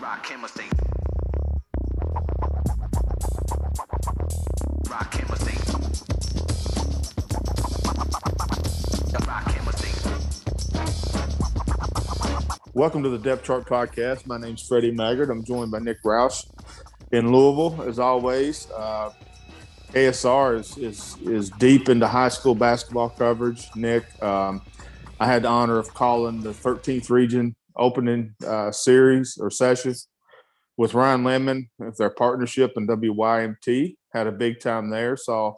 Rock chemistry. Welcome to the Depth Chart Podcast. My name's Freddie Maggard. I'm joined by Nick Roush in Louisville, as always. Uh, KSR is, is is deep into high school basketball coverage. Nick, um, I had the honor of calling the 13th region opening uh, series or session with Ryan Lemon with their partnership and WYMT. Had a big time there. Saw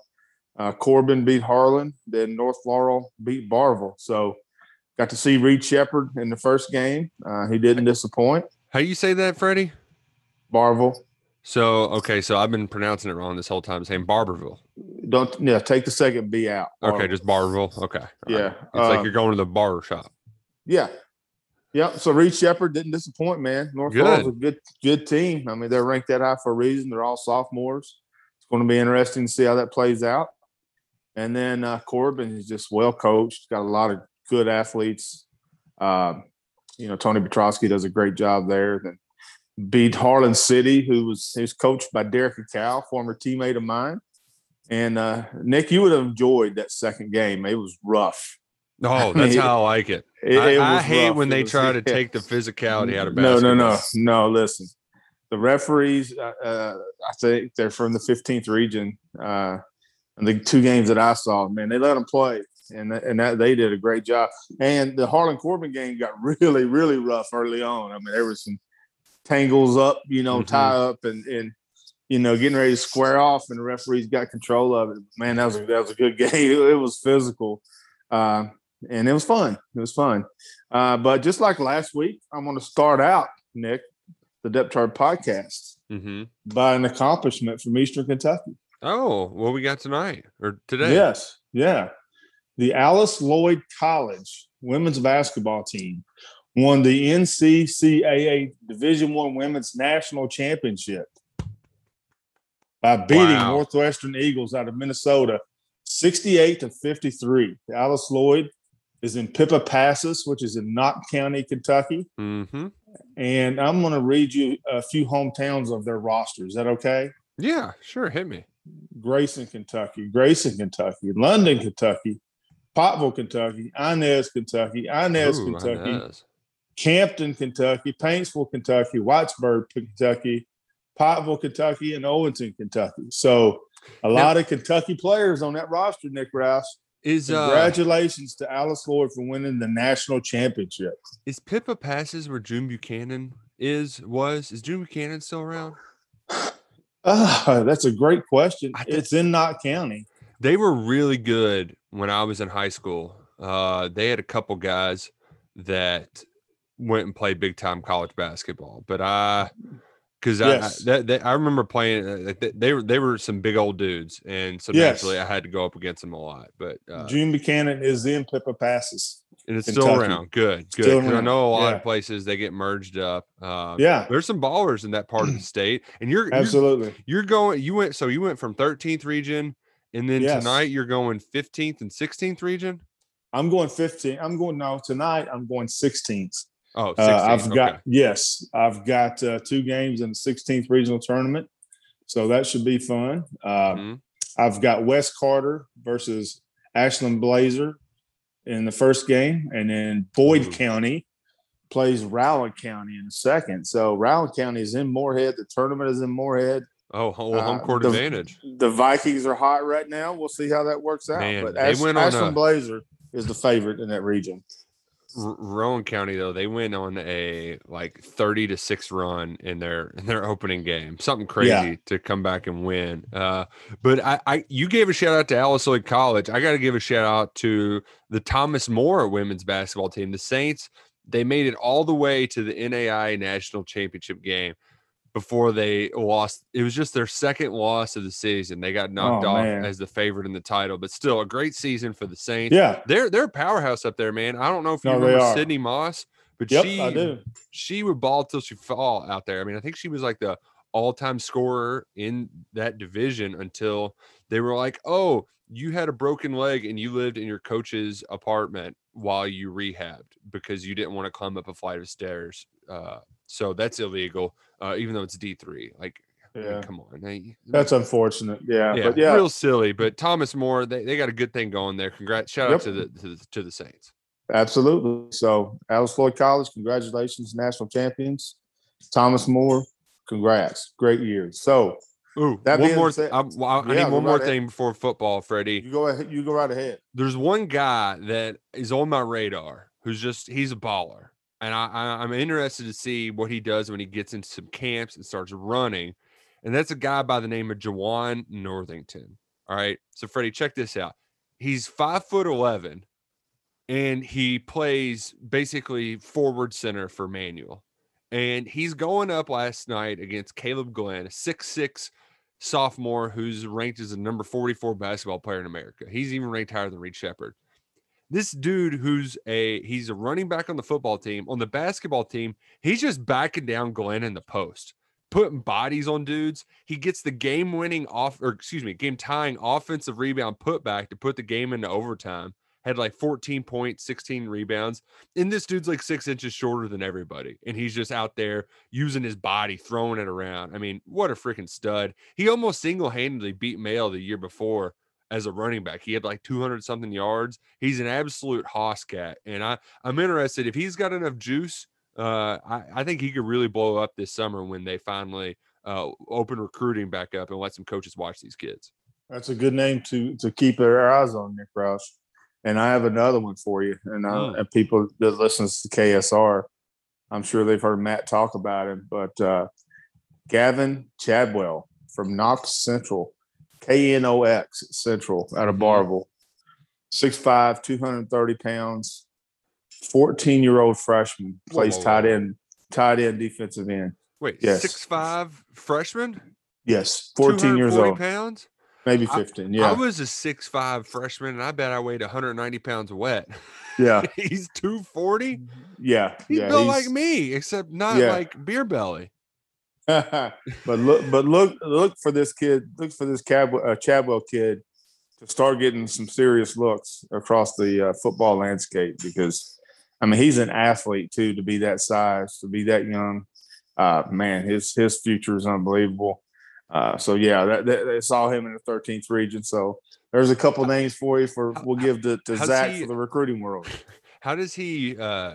uh, Corbin beat Harlan, then North Laurel beat Barville. So got to see Reed Sheppard in the first game. Uh, he didn't disappoint. How you say that, Freddie? Barville. So okay, so I've been pronouncing it wrong this whole time, saying Barberville. Don't yeah, take the second B out. Okay, just Barberville. Okay, all right. yeah. It's like uh, you're going to the barber shop. Yeah. Yep. So Reed Sheppard didn't disappoint, man. North. Laurel's a good good team. I mean, they're ranked that high for a reason. They're all sophomores. It's going to be interesting to see how that plays out. And then uh, Corbin is just well coached. Got a lot of good athletes. Um, you know, Tony Petrosky does a great job there. Then beat Harlan City, who was who's coached by Derek Cow, former teammate of mine. And uh, Nick, you would have enjoyed that second game. It was rough. Oh, that's mean, how I like it. It- I, it I hate rough. when they was- try to yeah. take the physicality out of basketball. no, no, no. No. Listen, the referees. Uh, uh, I think they're from the 15th region. Uh, and the two games that I saw, man, they let them play, and and that they did a great job. And the Harlan Corbin game got really, really rough early on. I mean, there was some tangles up, you know, Mhm. tie up, and and you know, getting ready to square off, and the referees got control of it. Man, that was a, that was a good game. It, was physical. Uh, and it was fun. It was fun. Uh, but just like last week, I'm going to start out, Nick, the Depth Chart podcast hmm by an accomplishment from Eastern Kentucky. Oh, what we got tonight or today? Yes, yeah. The Alice Lloyd College women's basketball team won the NCCAA Division One Women's National Championship by beating Wow. Northwestern Eagles out of Minnesota, 68 to 53. The Alice Lloyd is in Pippa Passes, which is in Knott County, Kentucky. hmm And I'm going to read you a few hometowns of their roster. Is that okay? Yeah, sure. Hit me. Grayson, Kentucky, Grayson, Kentucky, London, Kentucky, Pottville, Kentucky, Inez, Kentucky, Inez, Ooh, Kentucky, Inez. Campton, Kentucky, Paintsville, Kentucky, Whitesburg, Kentucky, Pottville, Kentucky, and Owenton, Kentucky. So a lot of Kentucky players on that roster, Nick Roush. Is uh Congratulations to Alice Lloyd for winning the national championship. is Pippa passes where June Buchanan is was is June Buchanan still around? Ah, that's a great question. I thi- It's in Knott County. They were really good when I was in high school. Uh, they had a couple guys that went and played big time college basketball, but I, because Yes. I, that, that I remember playing. uh, like, they- They were they were some big old dudes, and so Yes. naturally I had to go up against them a lot. But uh, June Buchanan is in Pippa Passes. and it's still around. Good, good. Still 'cause I know a lot yeah. of places they get merged up. Um, Yeah, there's some ballers in that part of the state, and you're you're, absolutely. you're going. You went so you went from 13th region, and then Yes. tonight you're going 15th and 16th region. I'm going 15. I'm going now tonight. I'm going 16th. Oh, 16th. Uh, I've okay. got yes, I've got uh, two games in the 16th regional tournament, so that should be fun. Uh, Mhm. I've got West Carter versus Ashland Blazer in the first game, and then Boyd Ooh. County plays Rowan County in the second. So Rowan County is in Morehead. The tournament is in Morehead. Oh, well, home Uh, court the- advantage. The Vikings are hot right now. We'll see how that works out. Man, but Ash- on Ashland a- Blazer is the favorite in that region. R- Rowan County though they went on a like 30 to 6 run in their in their opening game. Something crazy Yeah. to come back and win. Uh but I, I you gave a shout out to Alice Lloyd College. I got to give a shout out to the Thomas More women's basketball team. The Saints, they made it all the way to the NAIA national championship game before they lost. It was just their second loss of the season. They got knocked Oh, off man. as the favorite in the title, but still a great season for the Saints. Yeah. They're they're a powerhouse up there, man. I don't know if you No, they remember. Sydney Moss, but Yep, she she would ball till she fall out there. I mean, I think she was like the all-time scorer in that division until they were like, "Oh, you had a broken leg and you lived in your coach's apartment while you rehabbed because you didn't want to climb up a flight of stairs." Uh, so that's illegal. Uh, even though it's D three, like mean, come on, Hey, that's unfortunate. Yeah, yeah, but yeah, real silly. But Thomas More, they, they got a good thing going there. Congrats, shout Yep. out to the, to the to the Saints. absolutely. So, Alice Lloyd College, congratulations, national champions. Thomas More, congrats, great year. So, Ooh, That one more. Th- I, well, I- Yeah, need one more right thing before football, Freddie. you go ahead, you go right ahead. there's one guy that is on my radar who's just he's a baller and I, I i'm interested to see what he does when he gets into some camps and starts running and that's a guy by the name of Jawan Northington. All right. So Freddie, check this out. He's five foot eleven and he plays basically forward center for Manual. And he's going up last night against Caleb Glenn, a six six sophomore who's ranked as a number 44 basketball player in America. He's even ranked higher than Reed Sheppard. This dude who's a he's a running back on the football team, on the basketball team, he's just backing down Glenn in the post, putting bodies on dudes. He gets the game winning off or excuse me, game tying offensive rebound putback to put the game into overtime. Had like 14 points, 16 rebounds. And this dude's like six inches shorter than everybody. And he's just out there using his body, throwing it around. I mean, what a freaking stud. He almost single handedly beat Male the year before as a running back. He had like 200 something yards. He's an absolute hoss cat. And I, I'm interested if he's got enough juice. Uh, I, I think he could really blow up this summer when they finally uh, open recruiting back up and let some coaches watch these kids. That's a good name to to keep their eyes on, Nick Roush. And I have another one for you. And, uh, Mm. and people that listens to KSR, I'm sure they've heard Matt talk about him. But uh, Gavin Chadwell from Knox Central, K N O X Central out of Mhm. Barville, 6'5", 230 pounds, 14 year old freshman, plays whoa, tight end, tight end defensive end. Wait, Yes. six five freshman, Yes, 14 years old, pounds. maybe I- 15. Yeah, I was a six five freshman, and I bet I weighed 190 pounds wet. yeah, he's 240. yeah. He's yeah, built he's- like me, except not Yeah. like beer belly. but look, but look, look for this kid. Look for this uh, Chadwell kid to start getting some serious looks across the uh, football landscape because, I mean, he's an athlete too. To be that size, to be that young, uh, man, his his future is unbelievable. Uh, so yeah, that, that saw him in the 13th region. So there's a couple names for you for we'll give to, to Zach he- for the recruiting world. How does he uh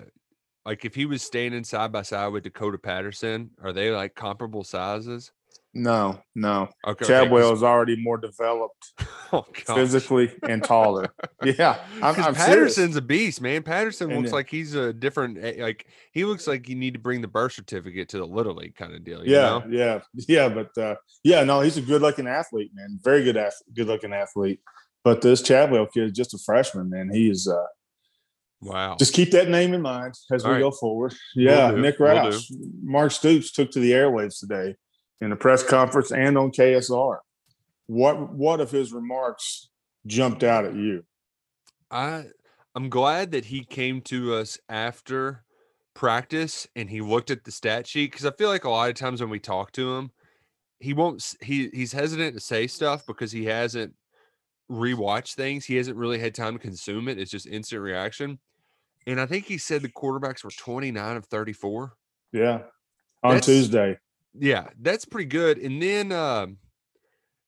like if he was standing side by side with Dakota Patterson, are they like comparable sizes? No, no, Okay, Chadwell is already more developed oh, physically and taller. Yeah, I'm, I'm serious. Patterson's a beast, man. Patterson And looks like he's a different, eh, like he looks like you need to bring the birth certificate to the little league kind of deal. You yeah, know? yeah, yeah. But uh, yeah, no, he's a good looking athlete, man. Very good, ath- good looking athlete. But this Chadwell kid is just a freshman, man. He is uh, Wow. just keep that name in mind as All we right. go forward. Yeah, do, Nick. Roush, Mark Stoops took to the airwaves today in a press conference and on KSR. What what of his remarks jumped out at you? I I'm glad that he came to us after practice and he looked at the stat sheet because I feel like a lot of times when we talk to him, he won't he he's hesitant to say stuff because he hasn't rewatched things. He hasn't really had time to consume it. It's just instant reaction. And I think he said the quarterbacks were 29 of 34. Yeah, on That's- Tuesday. Yeah, that's pretty good. And then um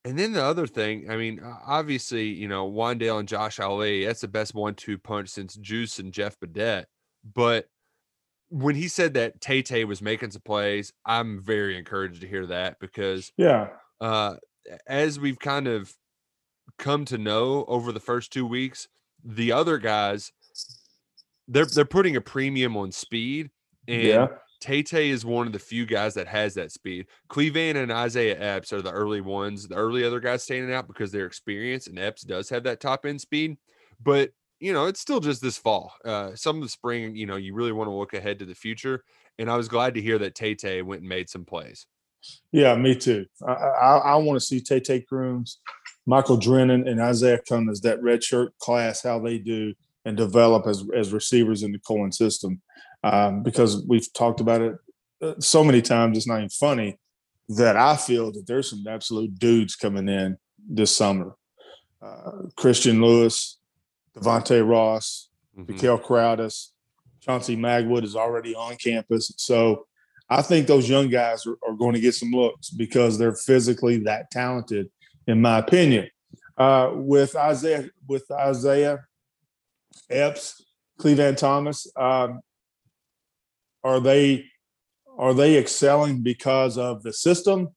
and then the other thing, I mean, obviously, you know, Wan'Dale and Josh Ali, that's the best one-two punch since Juice and Jeff Badet. But when he said that Tay Tay was making some plays, I'm very encouraged to hear that because Yeah, uh as we've kind of come to know over the first two weeks, the other guys they're they're putting a premium on speed and yeah, Tay Tay is one of the few guys that has that speed. Clevan and Isaiah Epps are the early ones, the early other guys standing out because they're experienced, and Epps does have that top end speed. But you know, it's still just this fall. Uh, some of the spring, you know, you really want to look ahead to the future. And I was glad to hear that Tay Tay went and made some plays. yeah. Me too. I I, I want to see Tay Tay Crooms, Michael Drennan, and Isaiah Cummins that redshirt class how they do and develop as as receivers in the Coen system. Um, because we've talked about it uh, so many times, it's not even funny that I feel that there's some absolute dudes coming in this summer. Uh, Christian Lewis, Devontae Ross, Mhm. Mikael Crowdus, Chauncey Magwood is already on campus. So I think those young guys are, are going to get some looks because they're physically that talented, in my opinion. Uh, with Isaiah, with Isaiah Epps, Clevan Thomas, um, are they are they excelling because of the system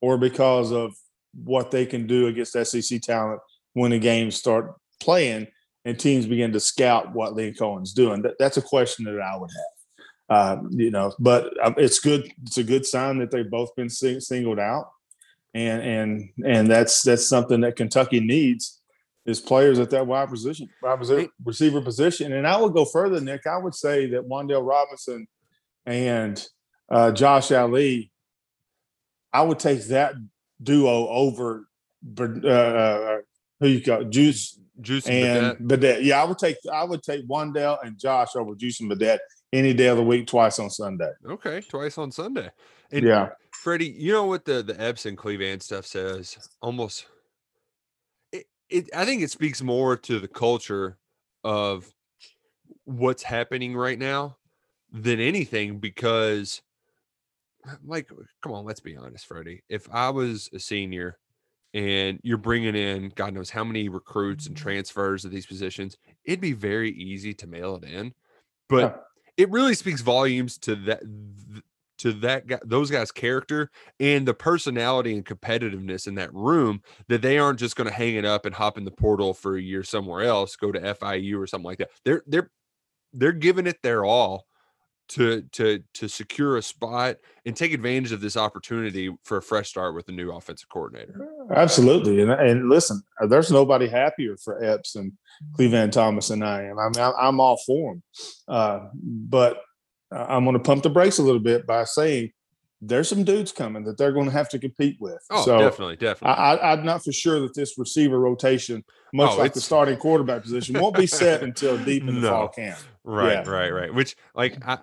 or because of what they can do against SEC talent when the games start playing and teams begin to scout what Liam Coen's doing? That, that's a question that I would have. Uh, you know, but um, it's good. It's a good sign that they've both been sing- singled out, and and and that's that's something that Kentucky needs is players at that wide position, wide receiver position. And I would go further, Nick. I would say that Wan'Dale Robinson and uh, Josh Ali, I would take that duo over uh, uh, who you got, Juice Juice and and Badet. Yeah, I would take I would take Wan'Dale and Josh over Juice and Badet any day of the week, twice on Sunday. Okay, twice on Sunday. And Yeah. Freddie, you know what the the Epps and Clevan stuff says? Almost, it. I think it speaks more to the culture of what's happening right now than anything because, uh, like, uh, come on, let's be honest, Freddie. If I was a senior and you're bringing in God knows how many recruits and mm. transfers of these positions, it'd be very easy to mail it in, but Yeah. it really speaks volumes to that th- to that guy, those guys' character and the personality and competitiveness in that room that they aren't just going to hang it up and hop in the portal for a year somewhere else, go to FIU or something like that. They're they're they're giving it their all to to to secure a spot and take advantage of this opportunity for a fresh start with a new offensive coordinator. Absolutely, and and listen, uh, there's nobody happier for Epps and Clevan Thomas than I am. I mean, I'm, all for them, uh, but I'm going to pump the brakes a little bit by saying there's some dudes coming that they're going to have to compete with. Oh, so definitely, definitely. I, I'm not for sure that this receiver rotation, much Oh, like the starting quarterback position, won't be set until deep in the No. fall camp. Right, Yeah. right, right. Which like I,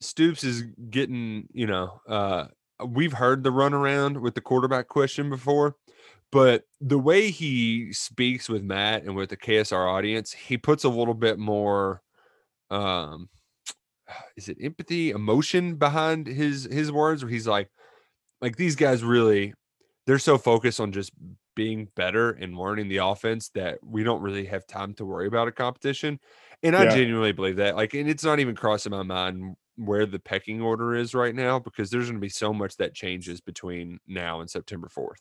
Stoops is getting, you know, uh we've heard the runaround with the quarterback question before, but the way he speaks with Matt and with the KSR audience, he puts a little bit more um is it empathy, emotion behind his his words where he's like like these guys really they're so focused on just being better and learning the offense that we don't really have time to worry about a competition. And I Yeah. genuinely believe that. Like, and it's not even crossing my mind where the pecking order is right now because there's going to be so much that changes between now and September 4th.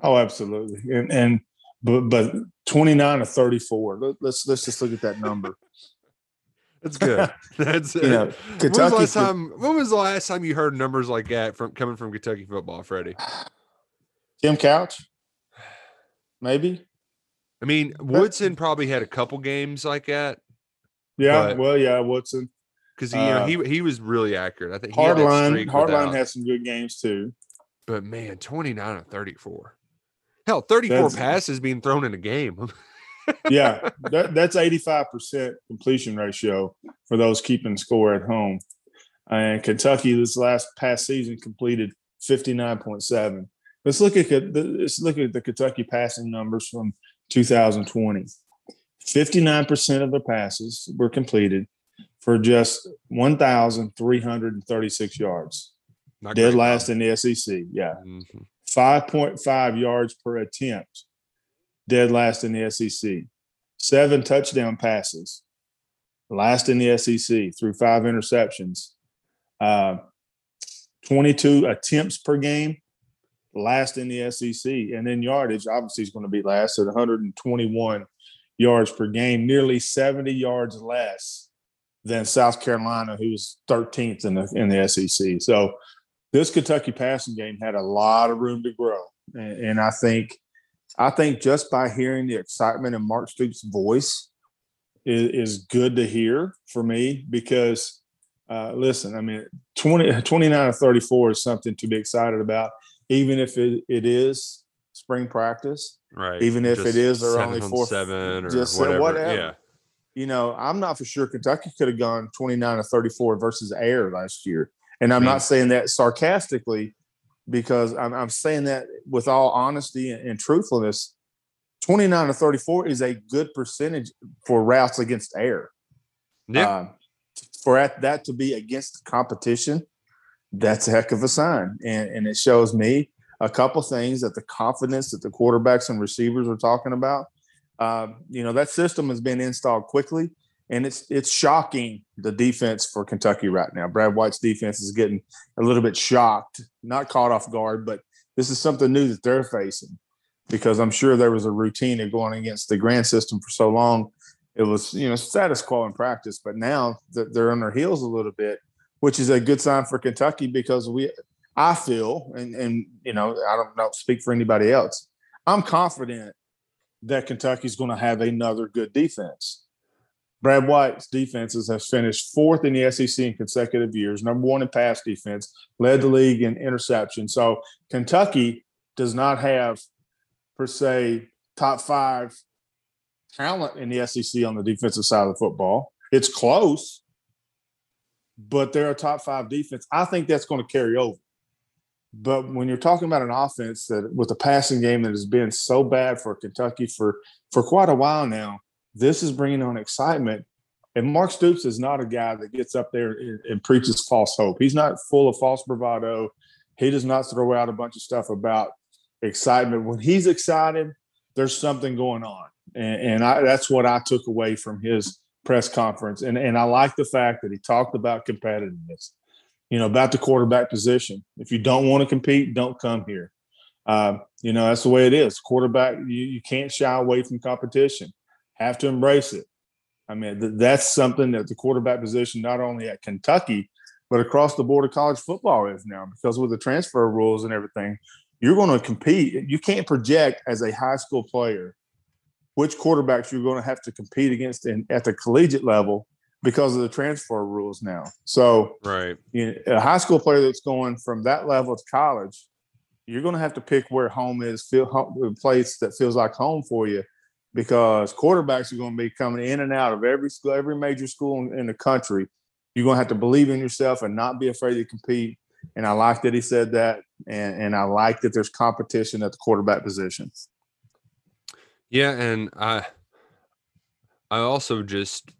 Oh, absolutely. And and but but 29 or 34. Let's let's just look at that number. That's good. That's You know, when was the Kentucky last time? When was the last time you heard numbers like that from coming from Kentucky football, Freddie? Tim Couch, maybe. I mean, Woodson probably had a couple games like that Yeah. Well, yeah. Woodson, because you know Uh, he he was really accurate. I think he Hartline, Hartline had some good games too. But man, 29 and 34. Hell, 34 passes being thrown in a game. Yeah, that, that's 85 percent completion ratio for those keeping score at home. And Kentucky this last past season completed 59.7. Let's look at the- let's look at the Kentucky passing numbers from 2020. 59% of their passes were completed for just 1,336 yards. Not Dead last in the SEC. Yeah. Mhm. 5.5 yards per attempt, dead last in the SEC. Seven touchdown passes, last in the SEC through five interceptions. Uh, 22 attempts per game, last in the SEC. And then yardage, obviously, is going to be last at 121 yards per game, nearly 70 yards less than South Carolina, who's 13th in the in the SEC. So this Kentucky passing game had a lot of room to grow, and, and I think, I think just by hearing the excitement in Mark Stoops' voice is, is good to hear for me because, uh, listen, I mean, 20, 29 or 34 is something to be excited about, even if it, it is spring practice. Right. even if it Just is their only on four- seven or just whatever. whatever. Yeah. You know, I'm not for sure Kentucky could have gone 29 or 34 versus Air last year. And I'm not saying that sarcastically because I'm, I'm saying that with all honesty and, and truthfulness. 29 to 34 is a good percentage for routes against air. Yeah. Um, for at, that to be against competition that's a heck of a sign. And, and it shows me a couple things that the confidence that the quarterbacks and receivers are talking about. Uh, you know, that system has been installed quickly and it's it's shocking the defense for Kentucky right now. Brad White's defense is getting a little bit shocked, not caught off guard, but this is something new that they're facing because I'm sure there was a routine of going against the Gran system for so long. It was you know status quo in practice, but now that they're on their heels a little bit, which is a good sign for Kentucky because we I feel and and you know I don't know speak for anybody else. I'm confident that Kentucky's going to have another good defense Brad White's defenses have finished fourth in the SEC in consecutive years, number one in pass defense, led the league in interception. So Kentucky does not have, per se, top five talent in the SEC on the defensive side of the football. It's close, but they're a top five defense. I think that's going to carry over. But when you're talking about an offense that with a passing game that has been so bad for Kentucky for for quite a while now, this is bringing on excitement. And Mark Stoops is not a guy that gets up there and, and preaches false hope. He's not full of false bravado. He does not throw out a bunch of stuff about excitement. When he's excited, there's something going on. And, and I, that's what I took away from his press conference. And, and I like the fact that he talked about competitiveness, you know, about the quarterback position. If you don't want to compete, don't come here. Uh, you know, that's the way it is. Quarterback, you, you can't shy away from competition have to embrace it. I mean, th- that's something that the quarterback position, not only at Kentucky, but across the board of college football is now because with the transfer rules and everything, you're going to compete. You can't project as a high school player which quarterbacks you're going to have to compete against in, at the collegiate level because of the transfer rules now. So, right, you know, a high school player that's going from that level to college, you're going to have to pick where home is, feel home, a place that feels like home for you because quarterbacks are going to be coming in and out of every school, every major school in, the country. You're going to have to believe in yourself and not be afraid to compete. And I like that he said that, and and I like that there's competition at the quarterback position. Yeah, and I I also just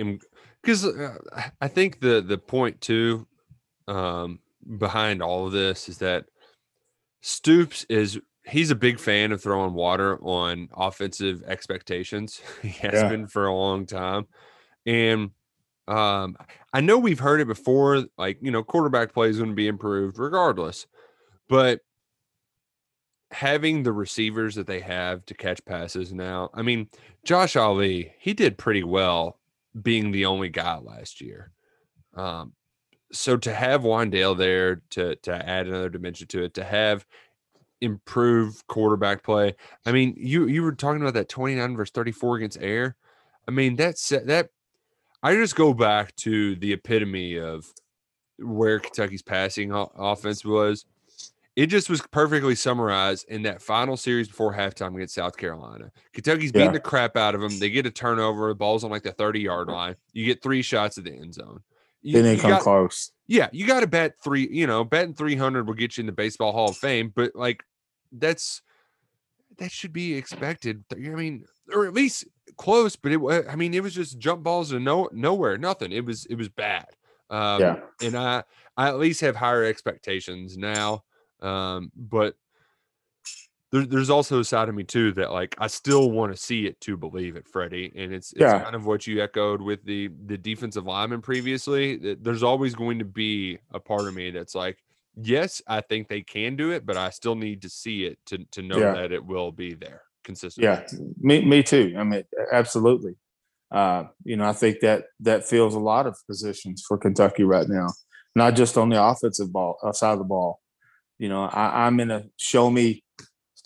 am because uh, I think the the point too um, behind all of this is that Stoops is he's a big fan of throwing water on offensive expectations. he has yeah. been for a long time. And um, I know we've heard it before, like, you know, quarterback play is going to be improved regardless. But having the receivers that they have to catch passes now, I mean, Josh Ali, he did pretty well being the only guy last year. Um, so to have Wan'Dale there to to add another dimension to it, to have improve quarterback play. I mean, you you were talking about that 29 versus 34 against air. I mean, that's that I just go back to the epitome of where Kentucky's passing offense was. It just was perfectly summarized in that final series before halftime against South Carolina. Kentucky's beating yeah. the crap out of them. They get a turnover. The ball's on like the 30 yard line. You get three shots at the end zone. You, they come got, close. Yeah, you got to bet three. You know, betting three hundred will get you in the baseball Hall of Fame. But like, that's that should be expected. I mean, or at least close. But it, I mean, it was just jump balls to no nowhere, nothing. It was it was bad. Um, yeah. And I I at least have higher expectations now. Um, but there, there's also a side of me too that like I still want to see it to believe it, Freddie. And it's it's yeah. kind of what you echoed with the the defensive lineman previously. There's always going to be a part of me that's like, yes, I think they can do it, but I still need to see it to to know yeah. that it will be there consistently. Yeah, me me too. I mean, absolutely. Uh, you know, I think that that fills a lot of positions for Kentucky right now, not just on the offensive ball uh, side of the ball. You know, I, I'm in a show me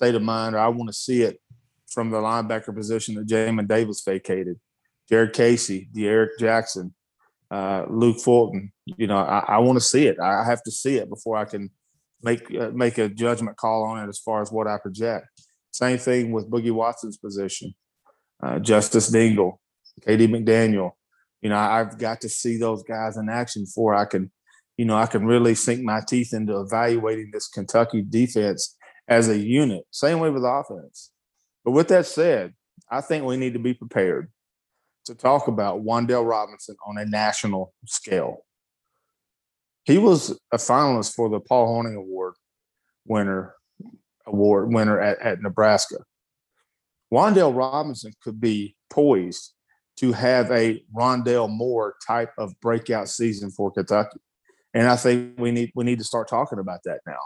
state of mind, or I want to see it from the linebacker position that Jamin Davis vacated. Jared Casey, D'Eryk Jackson, uh, Luke Fulton. You know, I, I want to see it. I have to see it before I can make uh, make a judgment call on it as far as what I project. Same thing with Boogie Watson's position, uh, Justice Dingle, KD McDaniel. You know, I've got to see those guys in action before I can, you know, I can really sink my teeth into evaluating this Kentucky defense as a unit. Same way with offense. But with that said, I think we need to be prepared to talk about Wan'Dale Robinson on a national scale. he was a finalist for the Paul Hornung Award winner award winner at, at Nebraska. Wan'Dale Robinson could be poised to have a Rondale Moore type of breakout season for Kentucky, and I think we need we need to start talking about that now.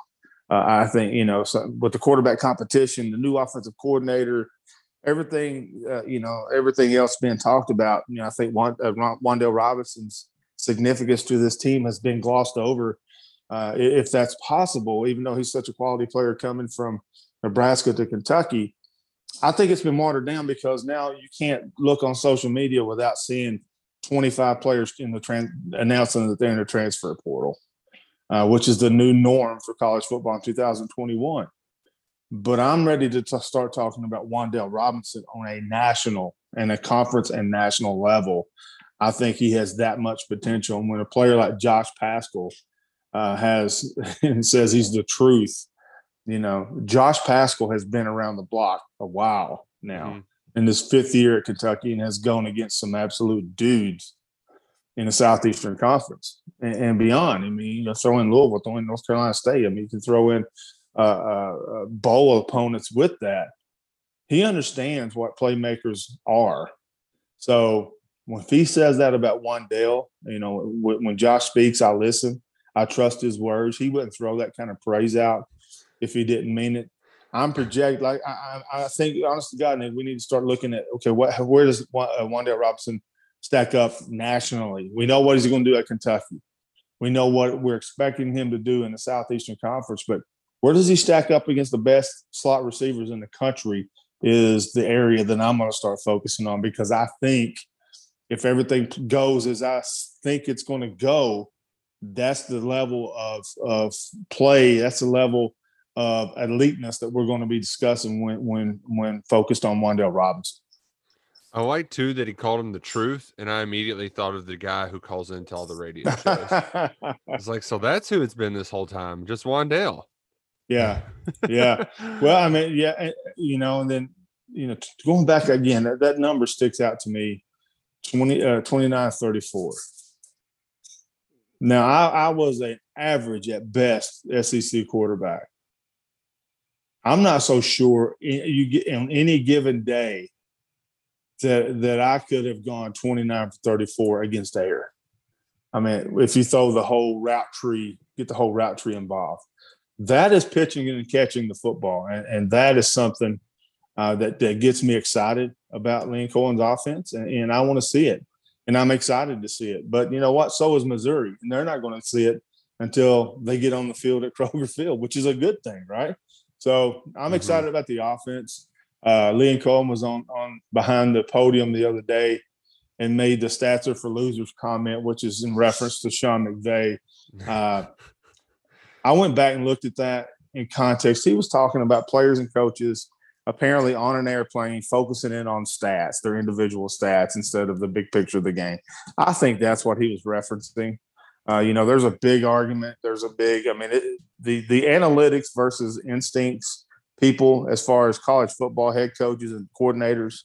Uh, I think you know so with the quarterback competition, the new offensive coordinator, everything uh, you know, everything else being talked about. You know, I think Wand- uh, Robinson's significance to this team has been glossed over, uh, if that's possible. Even though he's such a quality player coming from Nebraska to Kentucky, I think it's been watered down because now you can't look on social media without seeing 25 players in the trans- announcing that they're in the transfer portal, uh, which is the new norm for college football in 2021. But I'm ready to t- start talking about Wan'Dale Robinson on a national and a conference and national level. I think he has that much potential. And when a player like Josh Paschal uh, has and says he's the truth, you know, Josh Paschal has been around the block a while now Mhm. in his fifth year at Kentucky and has gone against some absolute dudes in the Southeastern Conference and, and beyond. I mean, you know, throw in Louisville, throw in North Carolina State. I mean, you can throw in uh, uh, uh, bowl opponents with that. He understands what playmakers are. So when he says that about Wan'Dale, you know, when, Josh speaks, I listen. I trust his words. He wouldn't throw that kind of praise out if he didn't mean it. I'm project like I, I think, honest to God, we need to start looking at okay, what where does uh, Wan'Dale Robinson stack up nationally? We know what he's going to do at Kentucky. We know what we're expecting him to do in the Southeastern Conference, but where does he stack up against the best slot receivers in the country? Is the area that I'm going to start focusing on because I think if everything goes as I think it's going to go, that's the level of of play. That's the level of eliteness that we're going to be discussing when when when focused on Wan'Dale Robinson. I like too that he called him the truth, and I immediately thought of the guy who calls into all the radio shows. It's like, so that's who it's been this whole time, just Wan'Dale. yeah, yeah. Well, I mean, yeah, you know, and then you know, going back again, that, that number sticks out to me 20, uh, 29, 34. Now, I, I was an average at best SEC quarterback. I'm not so sure i- you get on any given day that that I could have gone 29 for 34 against air. I mean, if you throw the whole route tree, get the whole route tree involved that is pitching and catching the football, and, and that is something uh, that that gets me excited about Liam Coen's offense, and, and I want to see it, and I'm excited to see it. But you know what? So is Missouri, and they're not going to see it until they get on the field at Kroger Field, which is a good thing, right? So I'm Mhm. excited about the offense. Uh, Liam Coen was on on behind the podium the other day and made the stats are for losers comment, which is in reference to Sean McVay. Uh, I went back and looked at that in context. He was talking about players and coaches apparently on an airplane focusing in on stats, their individual stats, instead of the big picture of the game. I think that's what he was referencing. Uh, you know, there's a big argument. There's a big, I mean, it, the the analytics versus instincts people as far as college football head coaches and coordinators.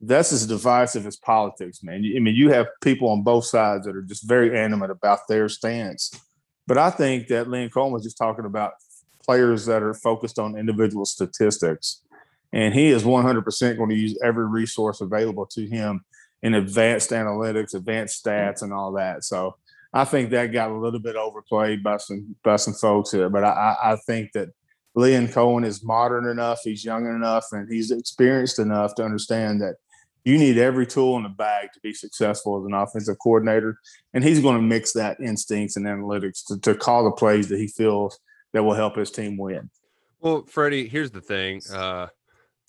That's as divisive as politics, man. I mean, you have people on both sides that are just very animate about their stance. But I think that Liam Coen was just talking about players that are focused on individual statistics. And he is 100% going to use every resource available to him in advanced analytics, advanced stats, and all that. So I think that got a little bit overplayed by some by some folks here. But I I think that Liam Coen is modern enough, he's young enough, and he's experienced enough to understand that you need every tool in the bag to be successful as an offensive coordinator and he's going to mix that instincts and analytics to, to call the plays that he feels that will help his team win. Well, Freddie, here's the thing. Uh,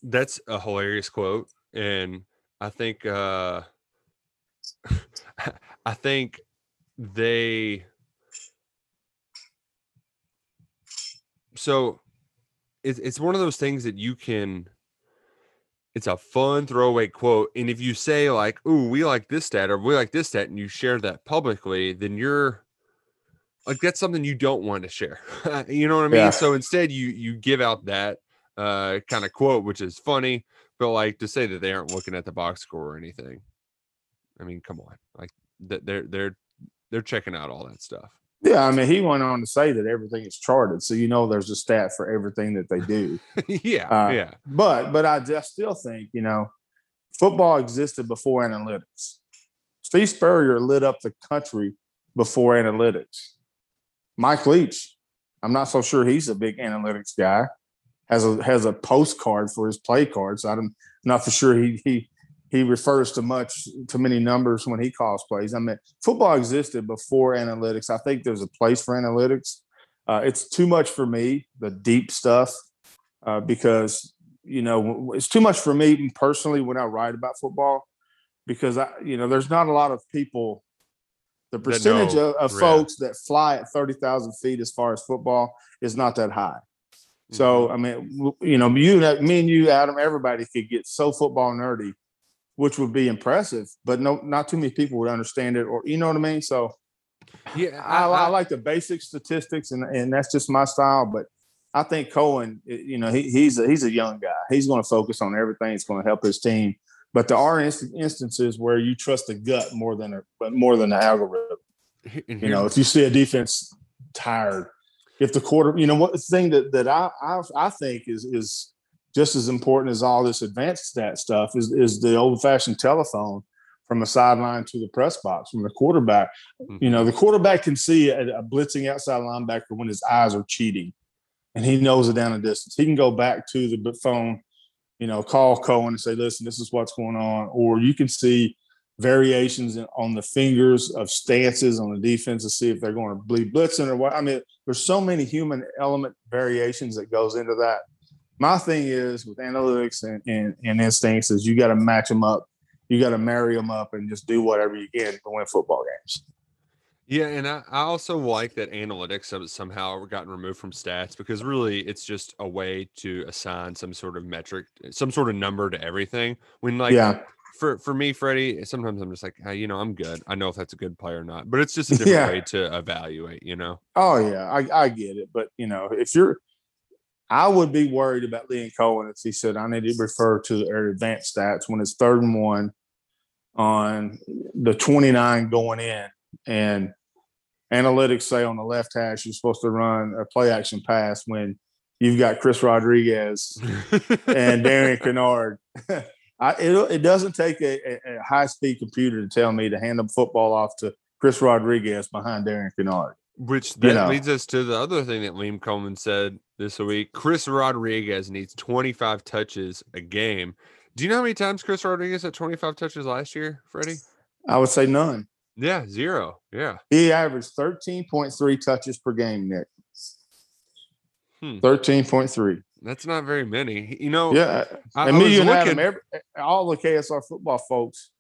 that's a hilarious quote, and I think uh, I think they so it's it's one of those things that you can. It's a fun throwaway quote, and if you say like, "Ooh, we like this stat," or "We like this stat," and you share that publicly, then you're like that's something you don't want to share. you know what I mean? Yeah. So instead, you you give out that uh, kind of quote, which is funny, but like to say that they aren't looking at the box score or anything. I mean, come on, like th- they're they're they're checking out all that stuff. Yeah, I mean, he went on to say that everything is charted, so you know there's a stat for everything that they do. yeah, Uh, yeah. But but I just still think you know, football existed before analytics. Steve Spurrier lit up the country before analytics. Mike Leach, I'm not so sure he's a big analytics guy. Has a has a postcard for his play cards. So I'm not for sure he he he refers to much to many numbers when he calls plays. I mean, football existed before analytics. I think there's a place for analytics. Uh, it's too much for me, the deep stuff, uh, because you know it's too much for me personally when I write about football, because I you know there's not a lot of people. The percentage know, of, of yeah. folks that fly at thirty thousand feet as far as football is not that high. Mm-hmm. So I mean, you know, you, me and you, Adam, everybody could get so football nerdy, which would be impressive, but no, not too many people would understand it, or you know what I mean. So yeah, I, I like the basic statistics, and and that's just my style. But I think Coen, you know, he, he's a, he's a young guy. He's going to focus on everything that's going to help his team. But there are inst- instances where you trust the gut more than a, but more than the algorithm. You know, if you see a defense tired, if the quarter, you know, what the thing that that I I, I think is is just as important as all this advanced stat stuff is is the old fashioned telephone from the sideline to the press box from the quarterback. You know, mm-hmm. the quarterback can see a, a blitzing outside linebacker when his eyes are cheating, and he knows it down a distance. He can go back to the phone, you know, call Coen and say, "Listen, this is what's going on," or you can see variations in, on the fingers of stances on the defense to see if they're going to bleed blitzing or what. I mean, there's so many human element variations that goes into that. My thing is with analytics and, and, and instincts is you got to match them up. You got to marry them up and just do whatever you can to win football games. Yeah, and I, I also like that analytics have somehow gotten removed from stats because really it's just a way to assign some sort of metric, some sort of number to everything. When like yeah, for for me, Freddie, sometimes I'm just like, hey, you know, I'm good. I know if that's a good play or not, but it's just a different Yeah. way to evaluate. You know, Oh yeah, I, I get it. But you know, if you're I would be worried about Liam Coen if he said I need to refer to their advanced stats when it's third and one on the 29 going in and analytics say on the left hash you're supposed to run a play action pass when you've got Chris Rodriguez and Darian Kinnard. I, it, it doesn't take a, a, a high speed computer to tell me to hand the football off to Chris Rodriguez behind Darian Kinnard. Which that know. leads us to the other thing that Liam Coen said this week. Chris Rodriguez needs 25 touches a game. Do you know how many times Chris Rodriguez had 25 touches last year, Freddie? I would say none. Yeah, zero. Yeah. He averaged 13.3 touches per game, Nick. Hmm. 13.3. That's not very many. You know, Yeah. I, and I me, and looking, Adam, every, all the KSR football folks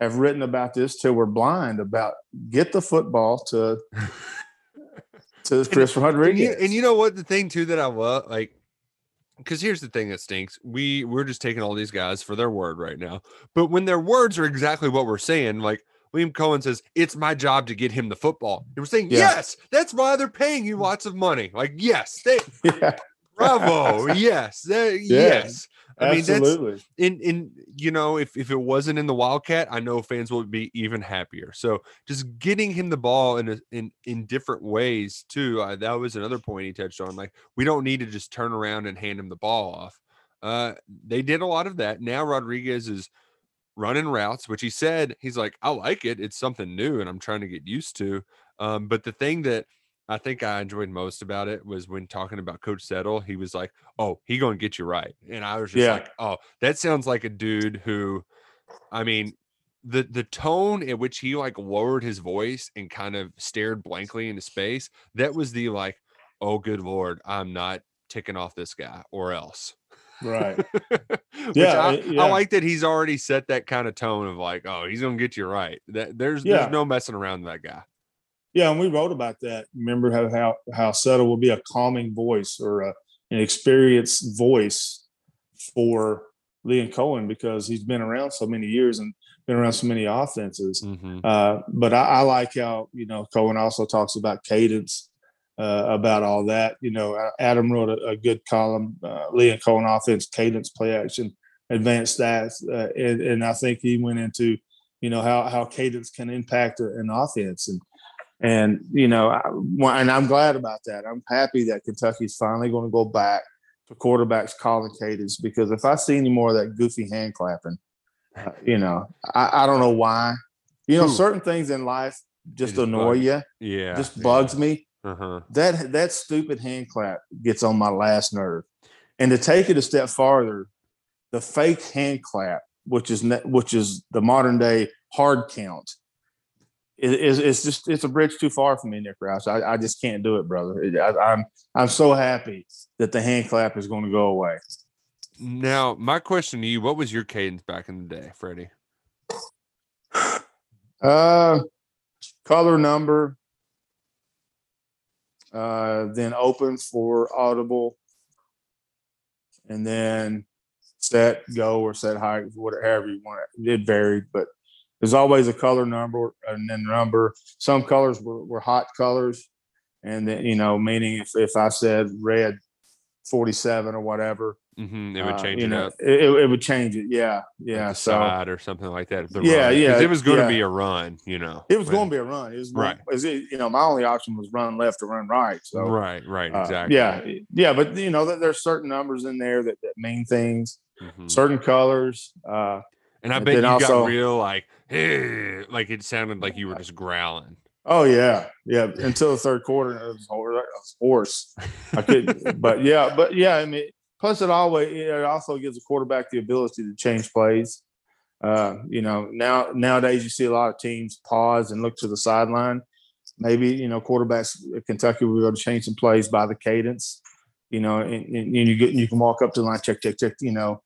have written about this till we're blind about get the football to to Chris and Rodriguez. you, and you know what the thing too that I love, like, because here's the thing that stinks. We we're just taking all these guys for their word right now. But when their words are exactly what we're saying, like Liam Coen says, it's my job to get him the football. And we're saying, Yeah. yes, that's why they're paying you lots of money. Like, yes, they, yeah, bravo, yes, that- yes. I mean, that's absolutely. in in you know if if it wasn't in the wildcat i know fans would be even happier. So just getting him the ball in a, in in different ways too uh, that was another point he touched on like we don't need to just turn around and hand him the ball off. Uh they did a lot of that. Now rodriguez is running routes which he said he's like i like it. It's something new and i'm trying to get used to. Um but the thing that I think I enjoyed most about it was when talking about Coach Settle. He was like, "Oh, he gonna get you right," and I was just Yeah. like, "Oh, that sounds like a dude who, I mean, the the tone at which he like lowered his voice and kind of stared blankly into space. That was the like, oh, good lord, I'm not ticking off this guy or else." Right. Yeah, I, yeah. I like that he's already set that kind of tone of like, oh, he's gonna get you right. That there's Yeah. there's no messing around with that guy. Yeah, and we wrote about that. Remember how how how Settle will be a calming voice or a, an experienced voice for Liam Coen because he's been around so many years and been around so many offenses. Mhm. Uh, but I, I like how you know Coen also talks about cadence, uh, about all that. You know, Adam wrote a, a good column, uh, Liam Coen offense, cadence, play action, advanced stats, uh, and and I think he went into you know how how cadence can impact an offense and And you know, I, and I'm glad about that. I'm happy that Kentucky's finally going to go back to quarterbacks calling cadence because if I see any more of that goofy hand clapping, uh, you know, I, I don't know why. You know, Who? certain things in life just just annoy bugs. you, Yeah. just bugs me. Uh huh. That that stupid hand clap gets on my last nerve. And to take it a step farther, the fake hand clap, which is ne- which is the modern day hard count, is is it's just it's a bridge too far for me, Nick Roush. I, I just can't do it, brother. I, I'm I'm so happy that the hand clap is going to go away. Now, my question to you: What was your cadence back in the day, Freddie? Uh, color number, uh, then open for audible, and then set go or set height, whatever you want it. It varied, but there's always a color number and then number. Some colors were, were hot colors, and then you know, meaning if if I said red 47 or whatever, hmm It would uh, change you it know, up. it, it- it would change it. Yeah, yeah. the So side or something like that. Yeah, run. yeah, It was going to be a run, you know. It was when- going to be a run. It was Right. Was it, you know, my only option was run left or run right. So right, right, uh, exactly. yeah, yeah. But you know, there- there's certain numbers in there that, that mean things. Mhm. Certain colors. Uh, And I bet you then got real like, "Eh," like it sounded like you were just growling. oh yeah, yeah. Until the third quarter, it was was hoarse. I could, but yeah, but yeah. I mean, plus it always it also gives a quarterback the ability to change plays. Uh, you know, now nowadays you see a lot of teams pause and look to the sideline. Maybe you know quarterbacks at Kentucky will be able to change some plays by the cadence. You know, and, and you get you can walk up to the line, check, check, check. You know,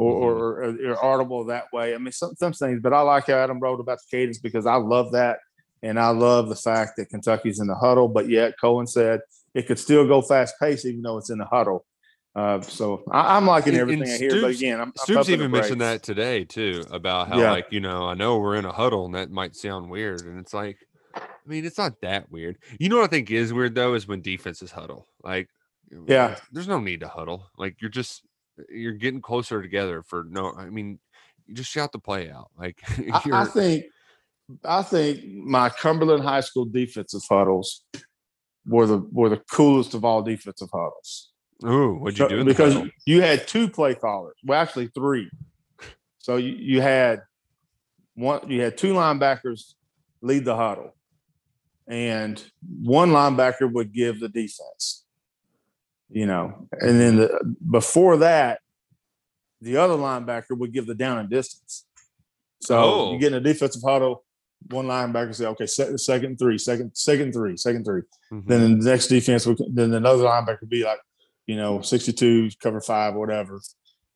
or or, or, or audible that way. I mean, some some things, but I like how Adam wrote about the cadence because I love that, and I love the fact that Kentucky's in the huddle, but yet Coen said it could still go fast pace, even though it's in the huddle. Uh, so I, I'm liking everything and I hear, but again, I'm, I'm Stoops even mentioned that today too about how Yeah. like you know I know we're in a huddle and that might sound weird and it's like I mean it's not that weird. You know what I think is weird though is when defenses huddle. Like Yeah. there's no need to huddle. Like you're just you're getting closer together for no. I mean you just shout the play out. Like I, I think I think my Cumberland High School defensive huddles were the were the coolest of all defensive huddles. ooh what'd you do because you had two play callers. Well, actually three. So you, you had one. You had two linebackers lead the huddle, and one linebacker would give the defense. You know, and then the, before that, the other linebacker would give the down and distance. So Oh. you get in a defensive huddle. One linebacker say, "Okay, second three, second, second three, second three." Mhm. Then the next defense would then another linebacker would be like, you know, 62, cover five, whatever.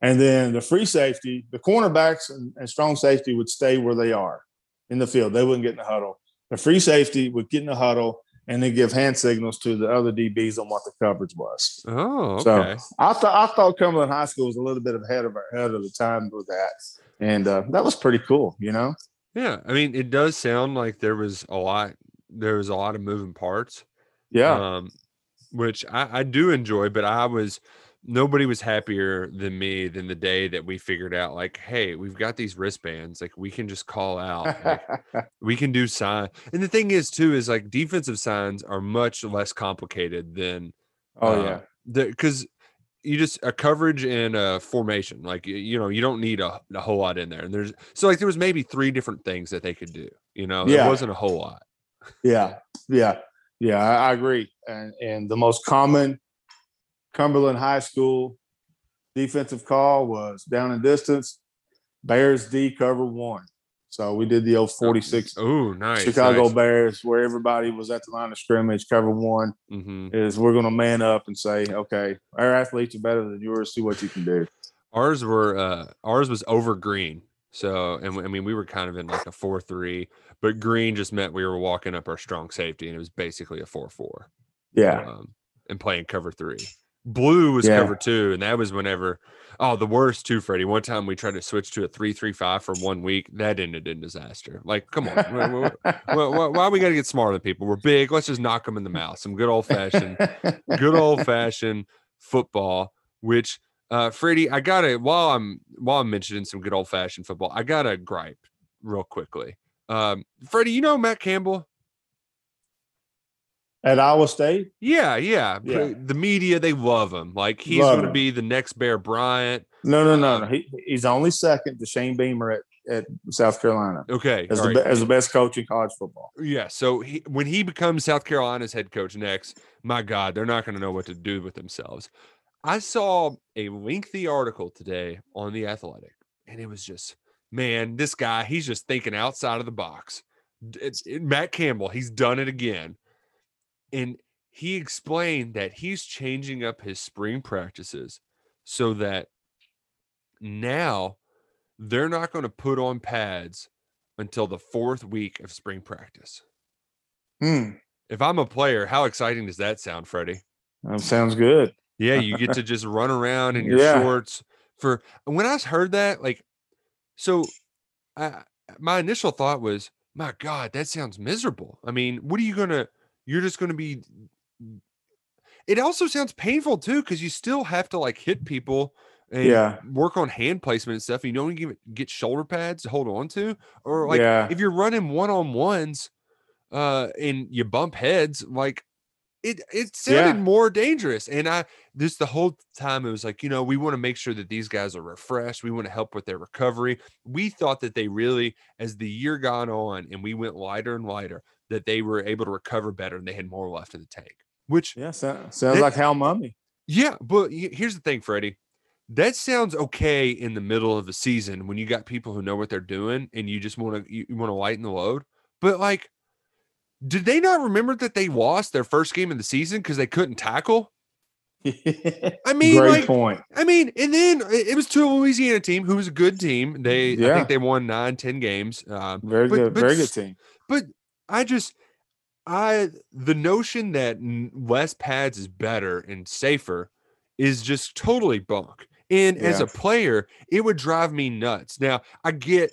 And then the free safety, the cornerbacks and, and strong safety would stay where they are in the field. They wouldn't get in the huddle. The free safety would get in the huddle and then give hand signals to the other DBs on what the coverage was. oh okay. So. I thought I thought Cumberland High School was a little bit ahead of ahead of the time with that, and uh, that was pretty cool. You know, Yeah, I mean, it does sound like there was a lot. There was a lot of moving parts. yeah, Um, which I, I do enjoy, but I was nobody was happier than me than the day that we figured out like, hey, we've got these wristbands, like we can just call out, like, we can do sign. And the thing is, too, is like defensive signs are much less complicated than oh uh, yeah, because you just a coverage and a formation like you, know you don't need a, a whole lot in there and there's so like there was maybe three different things that they could do you know Yeah. it wasn't a whole lot Yeah, yeah, yeah. I, I agree. And and the most common Cumberland High School defensive call was down and distance, Bears D cover one. So we did the old 46 oh nice Chicago nice. Bears, where everybody was at the line of scrimmage, cover one. Mhm. Is we're going to man up and say, okay, our athletes are better than yours. See what you can do. ours were uh ours was over green so and i mean we were kind of in like a 4-3 but green just meant we were walking up our strong safety and it was basically a 4-4 Yeah, um, and playing cover three. Blue was Yeah. cover two, and that was whenever. Oh, the worst too, Freddie. One time we tried to switch to a three-three-five for one week. That ended in disaster. Like, come on, why, why, why, why we got to get smarter than people? We're big. Let's just knock them in the mouth. Some good old fashioned, good old fashioned football. Which, uh, Freddie, I gotta while I'm while I'm mentioning some good old fashioned football, I gotta gripe real quickly. Um, Freddie, you know Matt Campbell. At Iowa State, Yeah, yeah. Yeah. The media they love him. Like he's Love going to him. be the next Bear Bryant. no, no, no, no. Um, he, he's only second to Shane Beamer at, at South Carolina Okay, as the, right. as the best coach in college football. Yeah. So he, when he becomes South Carolina's head coach next, my God, they're not going to know what to do with themselves. I saw a lengthy article today on The Athletic, and it was just, man, this guy, he's just thinking outside of the box. It's it- Matt Campbell, he's done it again. And he explained that he's changing up his spring practices so that now they're not going to put on pads until the fourth week of spring practice. Hmm. If I'm a player, how exciting does that sound, Freddie? That sounds good. Yeah, you get to just run around in your Yeah. shorts. For when I heard that, like, so I, my initial thought was, my God, that sounds miserable. I mean, what are you gonna? You're just gonna be. It also sounds painful too, because you still have to like hit people and Yeah. work on hand placement and stuff. You don't even get shoulder pads to hold on to, or like yeah. if you're running one on ones, uh, and you bump heads, like it it sounded Yeah. more dangerous. And I this the whole time it was like, you know, we want to make sure that these guys are refreshed. We want to help with their recovery. We thought that they really, as the year gone on, and we went lighter and lighter, that they were able to recover better and they had more left in the tank. Which yeah. so- sounds That- like Hal Mumme. yeah, but here's the thing, Freddie. That sounds okay in the middle of the season when you got people who know what they're doing and you just want to you, want to lighten the load. But like, did they not remember that they lost their first game of the season because they couldn't tackle? I mean, Great like, point. I mean, and then it was to a Louisiana team who was a good team. They, I think they won nine, ten games. Um, Very but- good. but Very good team. but I just, I the notion that less pads is better and safer is just totally bunk. And as a player, it would drive me nuts. Now I get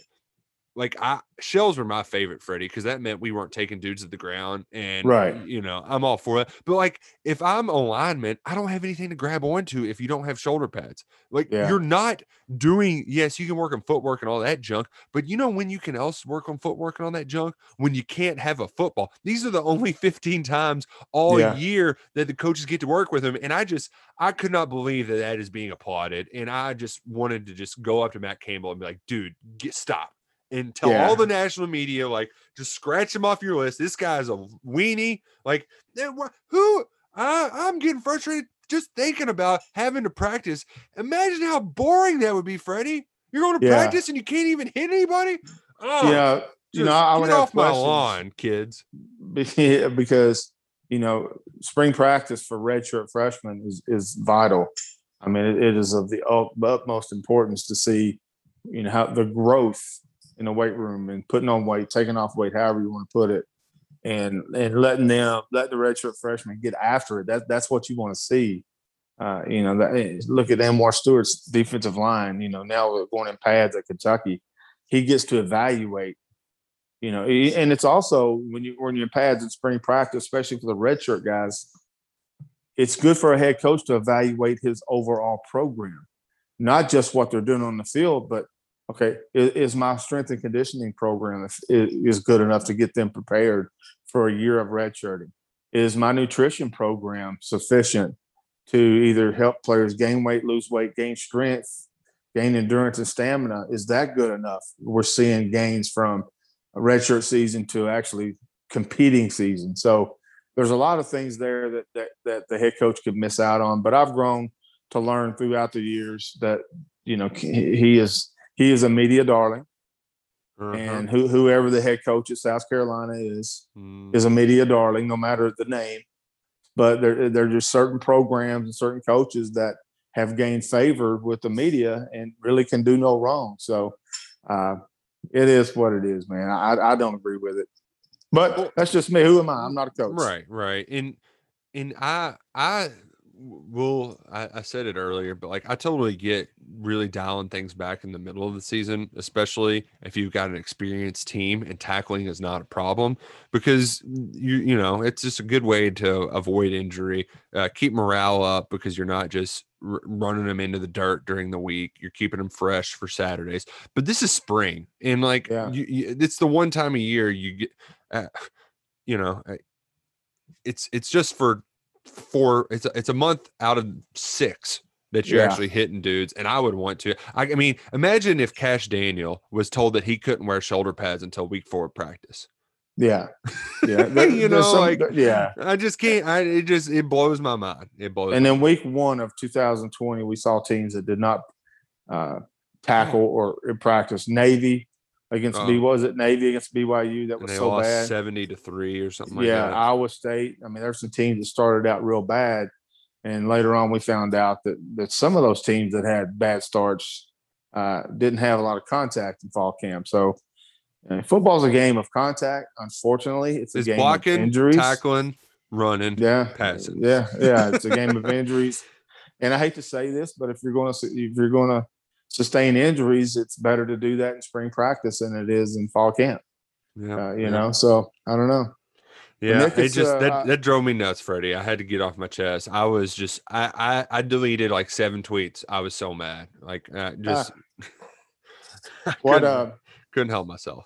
like I shells were my favorite, Freddie, because that meant we weren't taking dudes to the ground. And Right. you know, I'm all for it. But like if I'm a lineman, I don't have anything to grab onto if you don't have shoulder pads. Like Yeah. you're not doing, yes, you can work on footwork and all that junk, but you know when you can else work on footwork and all that junk? When you can't have a football. These are the only 15 times all Yeah. year that the coaches get to work with them. And I just, I could not believe that that is being applauded. And I just wanted to just go up to Matt Campbell and be like, dude, get stop. And tell Yeah. all the national media, like, just scratch him off your list. This guy's a weenie. Like, who? I, I'm getting frustrated just thinking about having to practice. Imagine how boring that would be, Freddie. You're going to Yeah. practice and you can't even hit anybody. Oh, yeah. You know, I would get have off my questions. lawn, kids. Because you know spring practice for redshirt freshmen is is vital. I mean, it, it is of the utmost importance to see you know how the growth in the weight room and putting on weight, taking off weight, however you want to put it, and and letting them let the redshirt freshmen get after it. That that's what you want to see. Uh, you know, that, eh, look at Anwar Stewart's defensive line. You know, now going in pads at Kentucky. He gets to evaluate you know, e- and it's also when you when you're in pads in spring practice, especially for the redshirt guys, it's good for a head coach to evaluate his overall program, not just what they're doing on the field, but okay, is, my strength and conditioning program is, is good enough to get them prepared for a year of redshirting? Is my nutrition program sufficient to either help players gain weight, lose weight, gain strength, gain endurance and stamina? Is that good enough? We're seeing gains from a redshirt season to actually competing season. So there's a lot of things there that that that the head coach could miss out on. But I've grown to learn throughout the years that you know he is he is a media darling, Uh-huh. and who, whoever the head coach at South Carolina is Mm, is a media darling, no matter the name. But there there are just certain programs and certain coaches that have gained favor with the media and really can do no wrong. So uh, it is what it is, man. I I don't agree with it, but that's just me. Who am I? I'm not a coach. Right, right. And and I I will I, I said it earlier, but like I totally get really dialing things back in the middle of the season, especially if you've got an experienced team and tackling is not a problem because you you know it's just a good way to avoid injury, uh, keep morale up because you're not just r- running them into the dirt during the week. You're keeping them fresh for Saturdays. But this is spring, and like Yeah. you, you, it's the one time a year you get, uh, you know, it's it's just for for it's a, it's a month out of six that you're Yeah. actually hitting dudes, and I would want to. I, I mean, imagine if Kash Daniel was told that he couldn't wear shoulder pads until week four of practice. Yeah, yeah. There- You know, like- yeah. I just can't. I it just it blows my mind. It blows. And then week one of 2020, we saw teams that did not uh, tackle or practice. Navy against Oh. B was it Navy against BYU that was so bad. seventy to three or something like yeah, that. Iowa State. I mean, there's some teams that started out real bad, and later on we found out that that some of those teams that had bad starts uh, didn't have a lot of contact in fall camp. So. uh, football's a game of contact. Unfortunately, it's a It's game blocking, of injuries. tackling, running. Yeah, passing. Yeah, yeah, it's a game of injuries. And I hate to say this, but if you're going to if you're going to sustain injuries, it's better to do that in spring practice than it is in fall camp. Yeah, Uh, you yeah. know, so I don't know. Yeah, it just uh, that that drove me nuts, Freddie. I had to get off my chest. I was just I I, I deleted like seven tweets. I was so mad. Like uh, just I What couldn't, uh, couldn't help myself.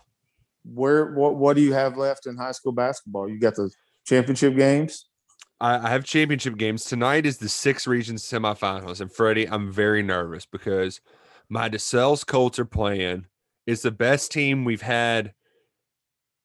where what what do you have left in high school basketball? You got the championship games. I, I have championship games tonight. Is the six regions semifinals, and Freddie, I'm very nervous because my DeSales Colts are playing. It's the best team we've had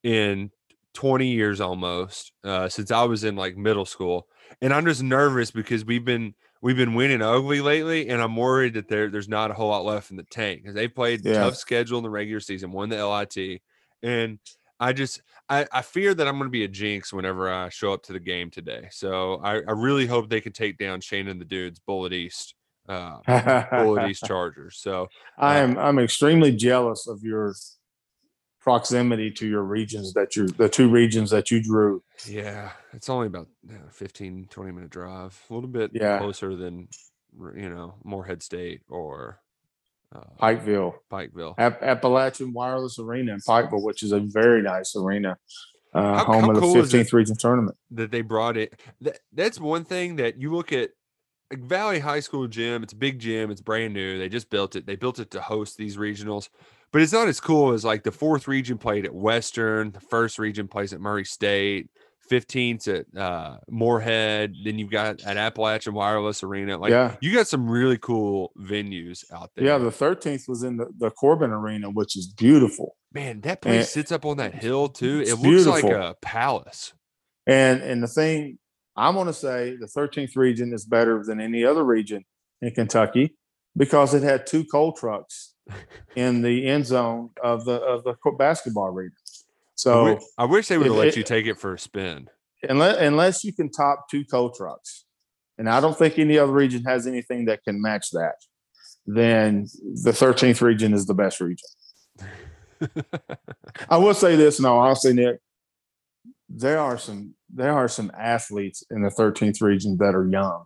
in 20 years almost uh, since I was in like middle school, and I'm just nervous because we've been we've been winning ugly lately, and I'm worried that there there's not a whole lot left in the tank because they played Yeah. tough schedule in the regular season, won the LIT, and I just I, I fear that I'm going to be a jinx whenever I show up to the game today. So I, I really hope they can take down Shane and the dudes, Bullitt East, uh, Bullitt East Chargers. So I am I'm extremely jealous of your proximity to your regions that you the two regions that you drew. yeah, it's only about uh, 15, 20 minute drive, a little bit Yeah. closer than you know Morehead State or uh, Pikeville, Pikeville. App- Appalachian Wireless Arena in Pikeville, which is a very nice arena, uh, How- home how of the cool 15th region tournament. that they brought it. That, that's one thing that you look at Valley High School gym. It's a big gym. It's brand new. They just built it. They built it to host these regionals, but it's not as cool as like the fourth region played at Western. The first region plays at Murray State. 15th at uh, Morehead. Then you've got at Appalachian Wireless Arena. Like yeah. you got some really cool venues out there. Yeah, the 13th was in the, the Corbin Arena, which is beautiful. man, that place and- sits up on that hill too. It looks like a palace. And and the thing I'm going to say, the 13th region is better than any other region in Kentucky because it had two coal trucks in the end zone of the of the basketball arena. I So I wish they would have let it- you take it for a spin. unless unless you can top two coal trucks, and I don't think any other region has anything that can match that, then the 13th region is the best region. I will say this, no, honestly, Nick, there are some there are some athletes in the 13th region that are young.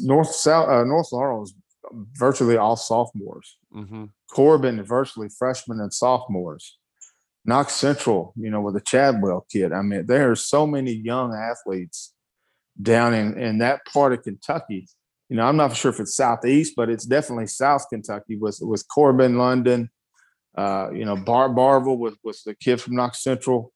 North South uh, North Laurel is virtually all sophomores. hmm Corbin virtually freshmen and sophomores. Knox Central, you know, with the Chadwell kid. I mean, there are so many young athletes down in, in that part of Kentucky. You know, I'm not sure if it's southeast, but it's definitely South Kentucky with with Corbin, London, uh, you know, Bar Barbourville with with the kid from Knox Central,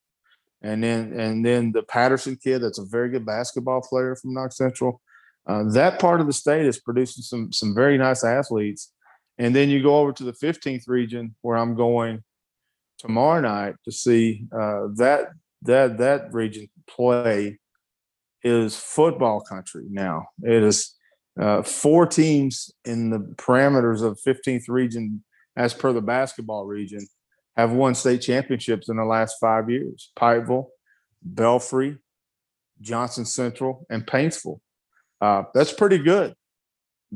and then and then the Patterson kid that's a very good basketball player from Knox Central. Uh, that part of the state is producing some some very nice athletes. And then you go over to the 15th region where I'm going tomorrow night to see uh, that that that region play is football country now. It is uh, four teams in the parameters of 15th region, as per the basketball region, have won state championships in the last five years. Pikeville, Belfry, Johnson Central, and Paintsville. Uh, that's pretty good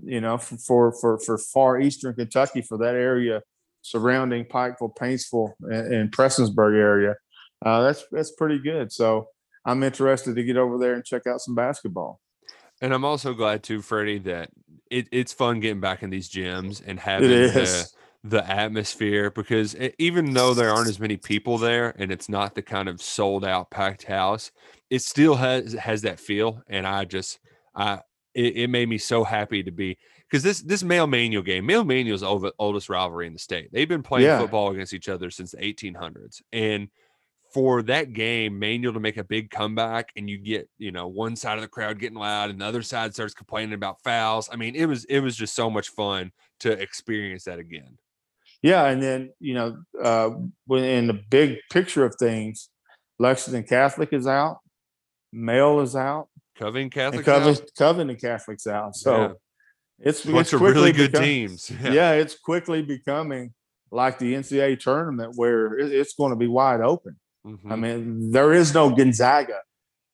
you know, for for for far eastern Kentucky, for that area surrounding Pikeville, Paintsville, and, and Prestonsburg area, uh, that's that's pretty good. So I'm interested to get over there and check out some basketball. And I'm also glad too, Freddie, that it, it's fun getting back in these gyms and having the. The atmosphere because e- even though there aren't as many people there and it's not the kind of sold out packed house, it still has has that feel. And I just I it, it made me so happy to be because this this male manual game, male manual is the oldest rivalry in the state. They've been playing Yeah. football against each other since the 1800s, and for that game, Manual to make a big comeback, and you get you know one side of the crowd getting loud, and the other side starts complaining about fouls. I mean, it was it was just so much fun to experience that again. Yeah, and then you know, uh, when in the big picture of things, Lexington Catholic is out, Male is out, Covington Catholic, Coven, Covington Catholic's out. So Yeah. it's, it's of really quickly good become- teams. Yeah. it's quickly becoming like the NCAA tournament where it's going to be wide open. I Mhm. mean, there is no Gonzaga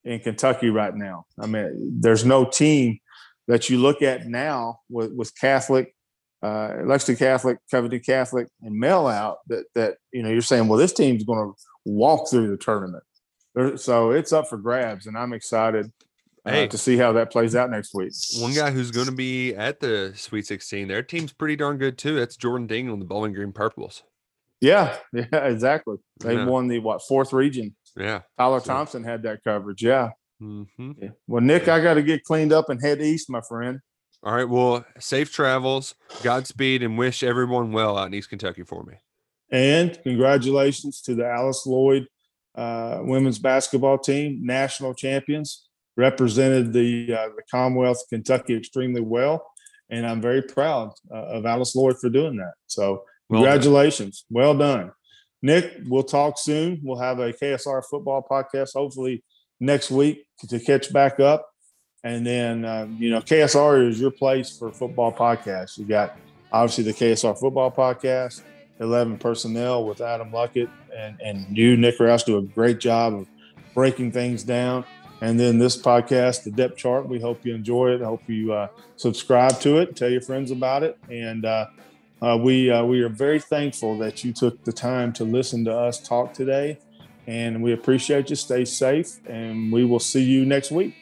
in Kentucky right now. I mean, there's no team that you look at now with, with Catholic, uh, Lexington Catholic, Covington Catholic, and Male out that that you know you're saying, well, this team's going to walk through the tournament. So it's up for grabs, and I'm excited uh, Hey. to see how that plays out next week. One guy who's going to be at the Sweet 16, their team's pretty darn good too. That's Jordan Dingle and the Bowling Green Purples. Yeah, yeah, exactly. They Yeah. won the what fourth region. Yeah. Tyler So- Thompson had that coverage. Yeah. hmm yeah. Well, Nick, I got to get cleaned up and head east, my friend. All right. Well, safe travels, Godspeed, and wish everyone well out in East Kentucky for me. And congratulations to the Alice Lloyd uh, women's basketball team, national champions, represented the uh, the Commonwealth of Kentucky extremely well, and I'm very proud uh, of Alice Lloyd for doing that. So Well done. congratulations, well done, Nick. We'll talk soon. We'll have a KSR football podcast hopefully next week to catch back up. And then, uh, you know, KSR is your place for football podcasts. You got obviously the KSR football podcast, 11 personnel with Adam Luckett and, and you, Nick Roush, do a great job of breaking things down. And then this podcast, the depth chart, we hope you enjoy it. I hope you uh, subscribe to it, tell your friends about it. And uh, uh, we, uh, we are very thankful that you took the time to listen to us talk today. And we appreciate you. Stay safe, and we will see you next week.